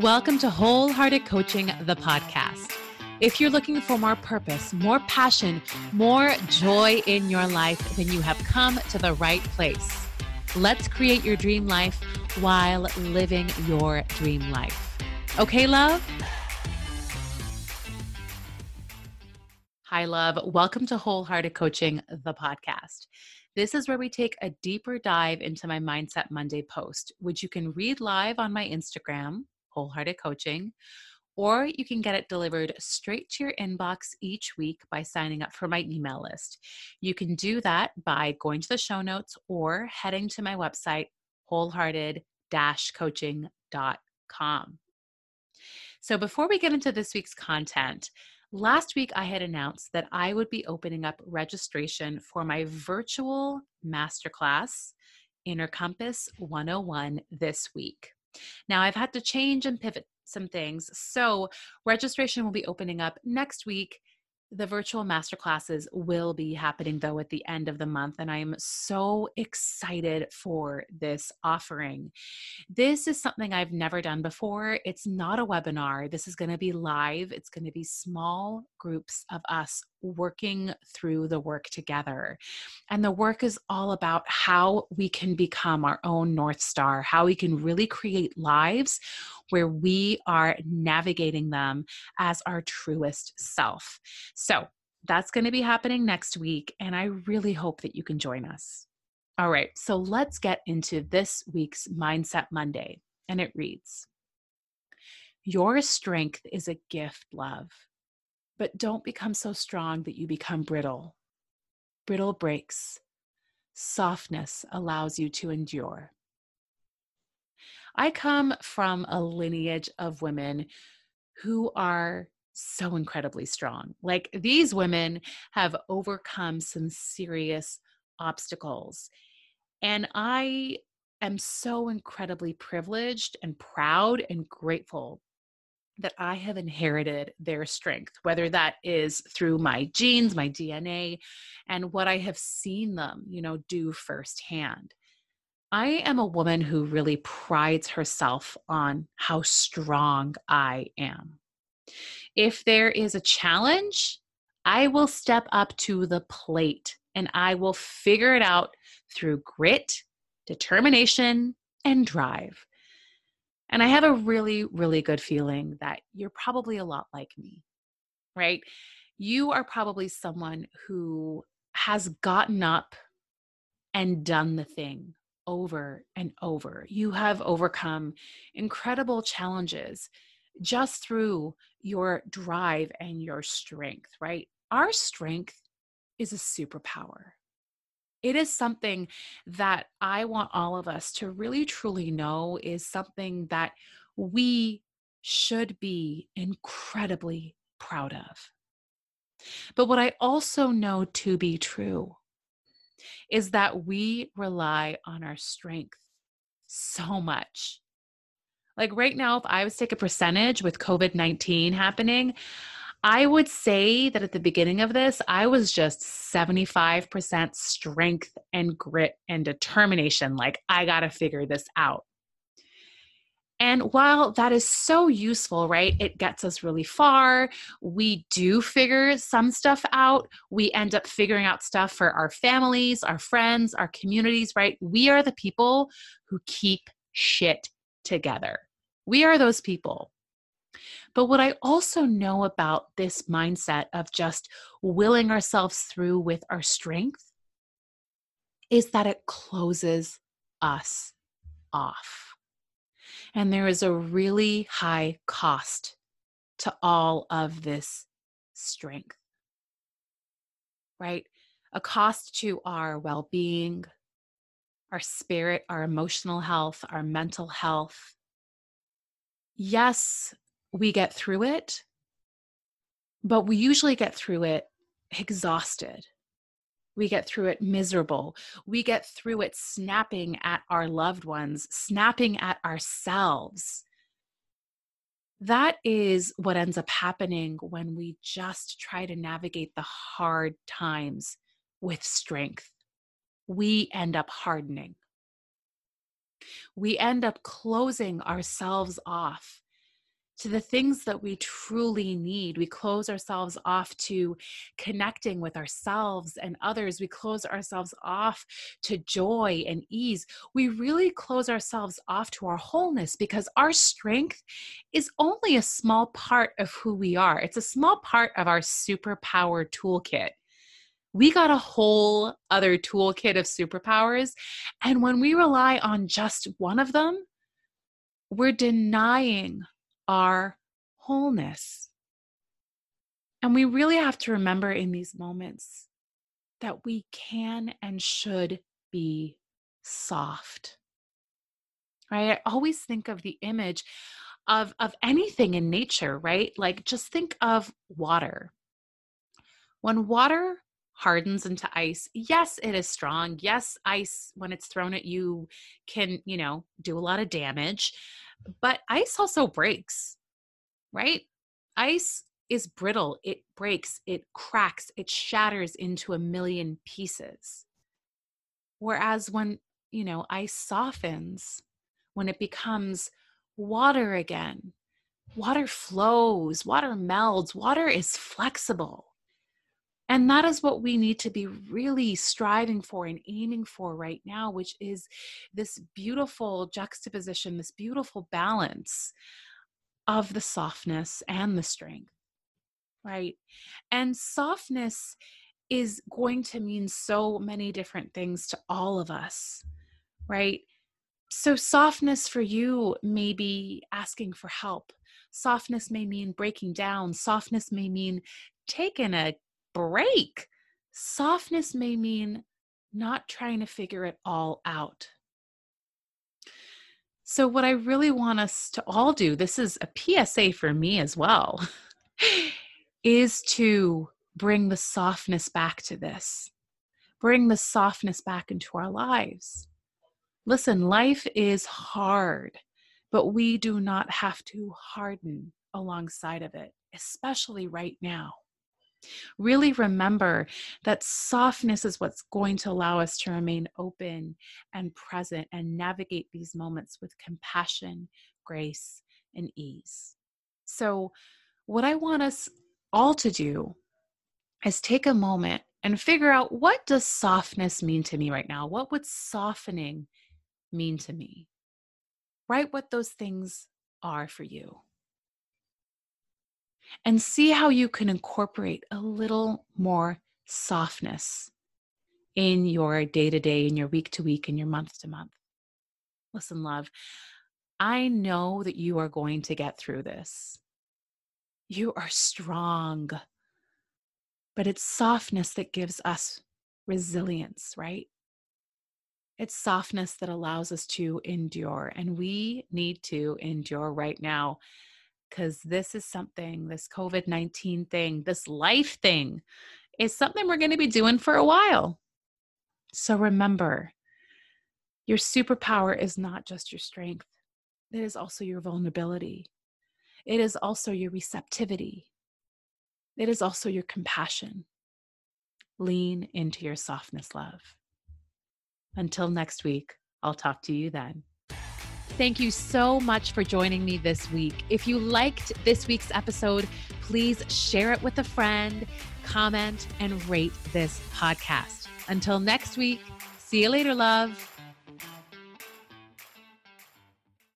Welcome to Wholehearted Coaching, the podcast. If you're looking for more purpose, more passion, more joy in your life, then you have come to the right place. Let's create your dream life while living your dream life. Okay, love? Hi, love. Welcome to Wholehearted Coaching, the podcast. This is where we take a deeper dive into my Mindset Monday post, which you can read live on my Instagram Wholehearted Coaching, or you can get it delivered straight to your inbox each week by signing up for my email list. You can do that by going to the show notes or heading to my website, wholehearted coaching.com. So, before we get into this week's content, last week I had announced that I would be opening up registration for my virtual masterclass, Inner Compass 101, this week. Now, I've had to change and pivot some things. So, registration will be opening up next week the virtual masterclasses will be happening though at the end of the month, and I am so excited for this offering. This is something I've never done before. It's not a webinar, this is going to be live, it's going to be small groups of us working through the work together. And the work is all about how we can become our own North Star, how we can really create lives where we are navigating them as our truest self. So that's going to be happening next week. And I really hope that you can join us. All right, so let's get into this week's Mindset Monday. And it reads Your strength is a gift, love. But don't become so strong that you become brittle. Brittle breaks. Softness allows you to endure. I come from a lineage of women who are so incredibly strong. Like these women have overcome some serious obstacles. And I am so incredibly privileged and proud and grateful that I have inherited their strength, whether that is through my genes, my DNA, and what I have seen them, you know, do firsthand. I am a woman who really prides herself on how strong I am. If there is a challenge, I will step up to the plate and I will figure it out through grit, determination, and drive. And I have a really, really good feeling that you're probably a lot like me, right? You are probably someone who has gotten up and done the thing over and over. You have overcome incredible challenges just through your drive and your strength, right? Our strength is a superpower it is something that I want all of us to really truly know is something that we should be incredibly proud of. But what I also know to be true is that we rely on our strength so much. Like right now, if I was to take a percentage with COVID 19 happening, I would say that at the beginning of this, I was just 75% strength and grit and determination. Like, I got to figure this out. And while that is so useful, right, it gets us really far. We do figure some stuff out. We end up figuring out stuff for our families, our friends, our communities, right? We are the people who keep shit together. We are those people. But what I also know about this mindset of just willing ourselves through with our strength is that it closes us off. And there is a really high cost to all of this strength, right? A cost to our well being, our spirit, our emotional health, our mental health. Yes, we get through it, but we usually get through it exhausted. We get through it miserable. We get through it snapping at our loved ones, snapping at ourselves. That is what ends up happening when we just try to navigate the hard times with strength. We end up hardening. We end up closing ourselves off to the things that we truly need. We close ourselves off to connecting with ourselves and others. We close ourselves off to joy and ease. We really close ourselves off to our wholeness because our strength is only a small part of who we are. It's a small part of our superpower toolkit we got a whole other toolkit of superpowers. And when we rely on just one of them, we're denying our wholeness. And we really have to remember in these moments that we can and should be soft. Right? I always think of the image of of anything in nature, right? Like just think of water. When water hardens into ice, yes, it is strong. Yes, ice when it's thrown at you can, you know, do a lot of damage. But ice also breaks, right? Ice is brittle, it breaks, it cracks, it shatters into a million pieces. Whereas when, you know, ice softens, when it becomes water again, water flows, water melds, water is flexible. And that is what we need to be really striving for and aiming for right now, which is this beautiful juxtaposition, this beautiful balance of the softness and the strength, right? And softness is going to mean so many different things to all of us, right? So, softness for you may be asking for help. Softness may mean breaking down. Softness may mean taking a break. Softness may mean not trying to figure it all out. So, what I really want us to all do, this is a PSA for me as well, is to bring the softness back to this, bring the softness back into our lives. Listen, life is hard, but we do not have to harden alongside of it, especially right now. Really remember that softness is what's going to allow us to remain open and present and navigate these moments with compassion, grace, and ease. So, what I want us all to do is take a moment and figure out what does softness mean to me right now? What would softening mean to me? Write what those things are for you and see how you can incorporate a little more softness in your day to day, in your week to week, in your month to month. Listen, love, I know that you are going to get through this. You are strong, but it's softness that gives us resilience, right? It's softness that allows us to endure, and we need to endure right now because this is something, this COVID 19 thing, this life thing is something we're going to be doing for a while. So remember, your superpower is not just your strength, it is also your vulnerability, it is also your receptivity, it is also your compassion. Lean into your softness, love. Until next week, I'll talk to you then. Thank you so much for joining me this week. If you liked this week's episode, please share it with a friend, comment, and rate this podcast. Until next week, see you later, love.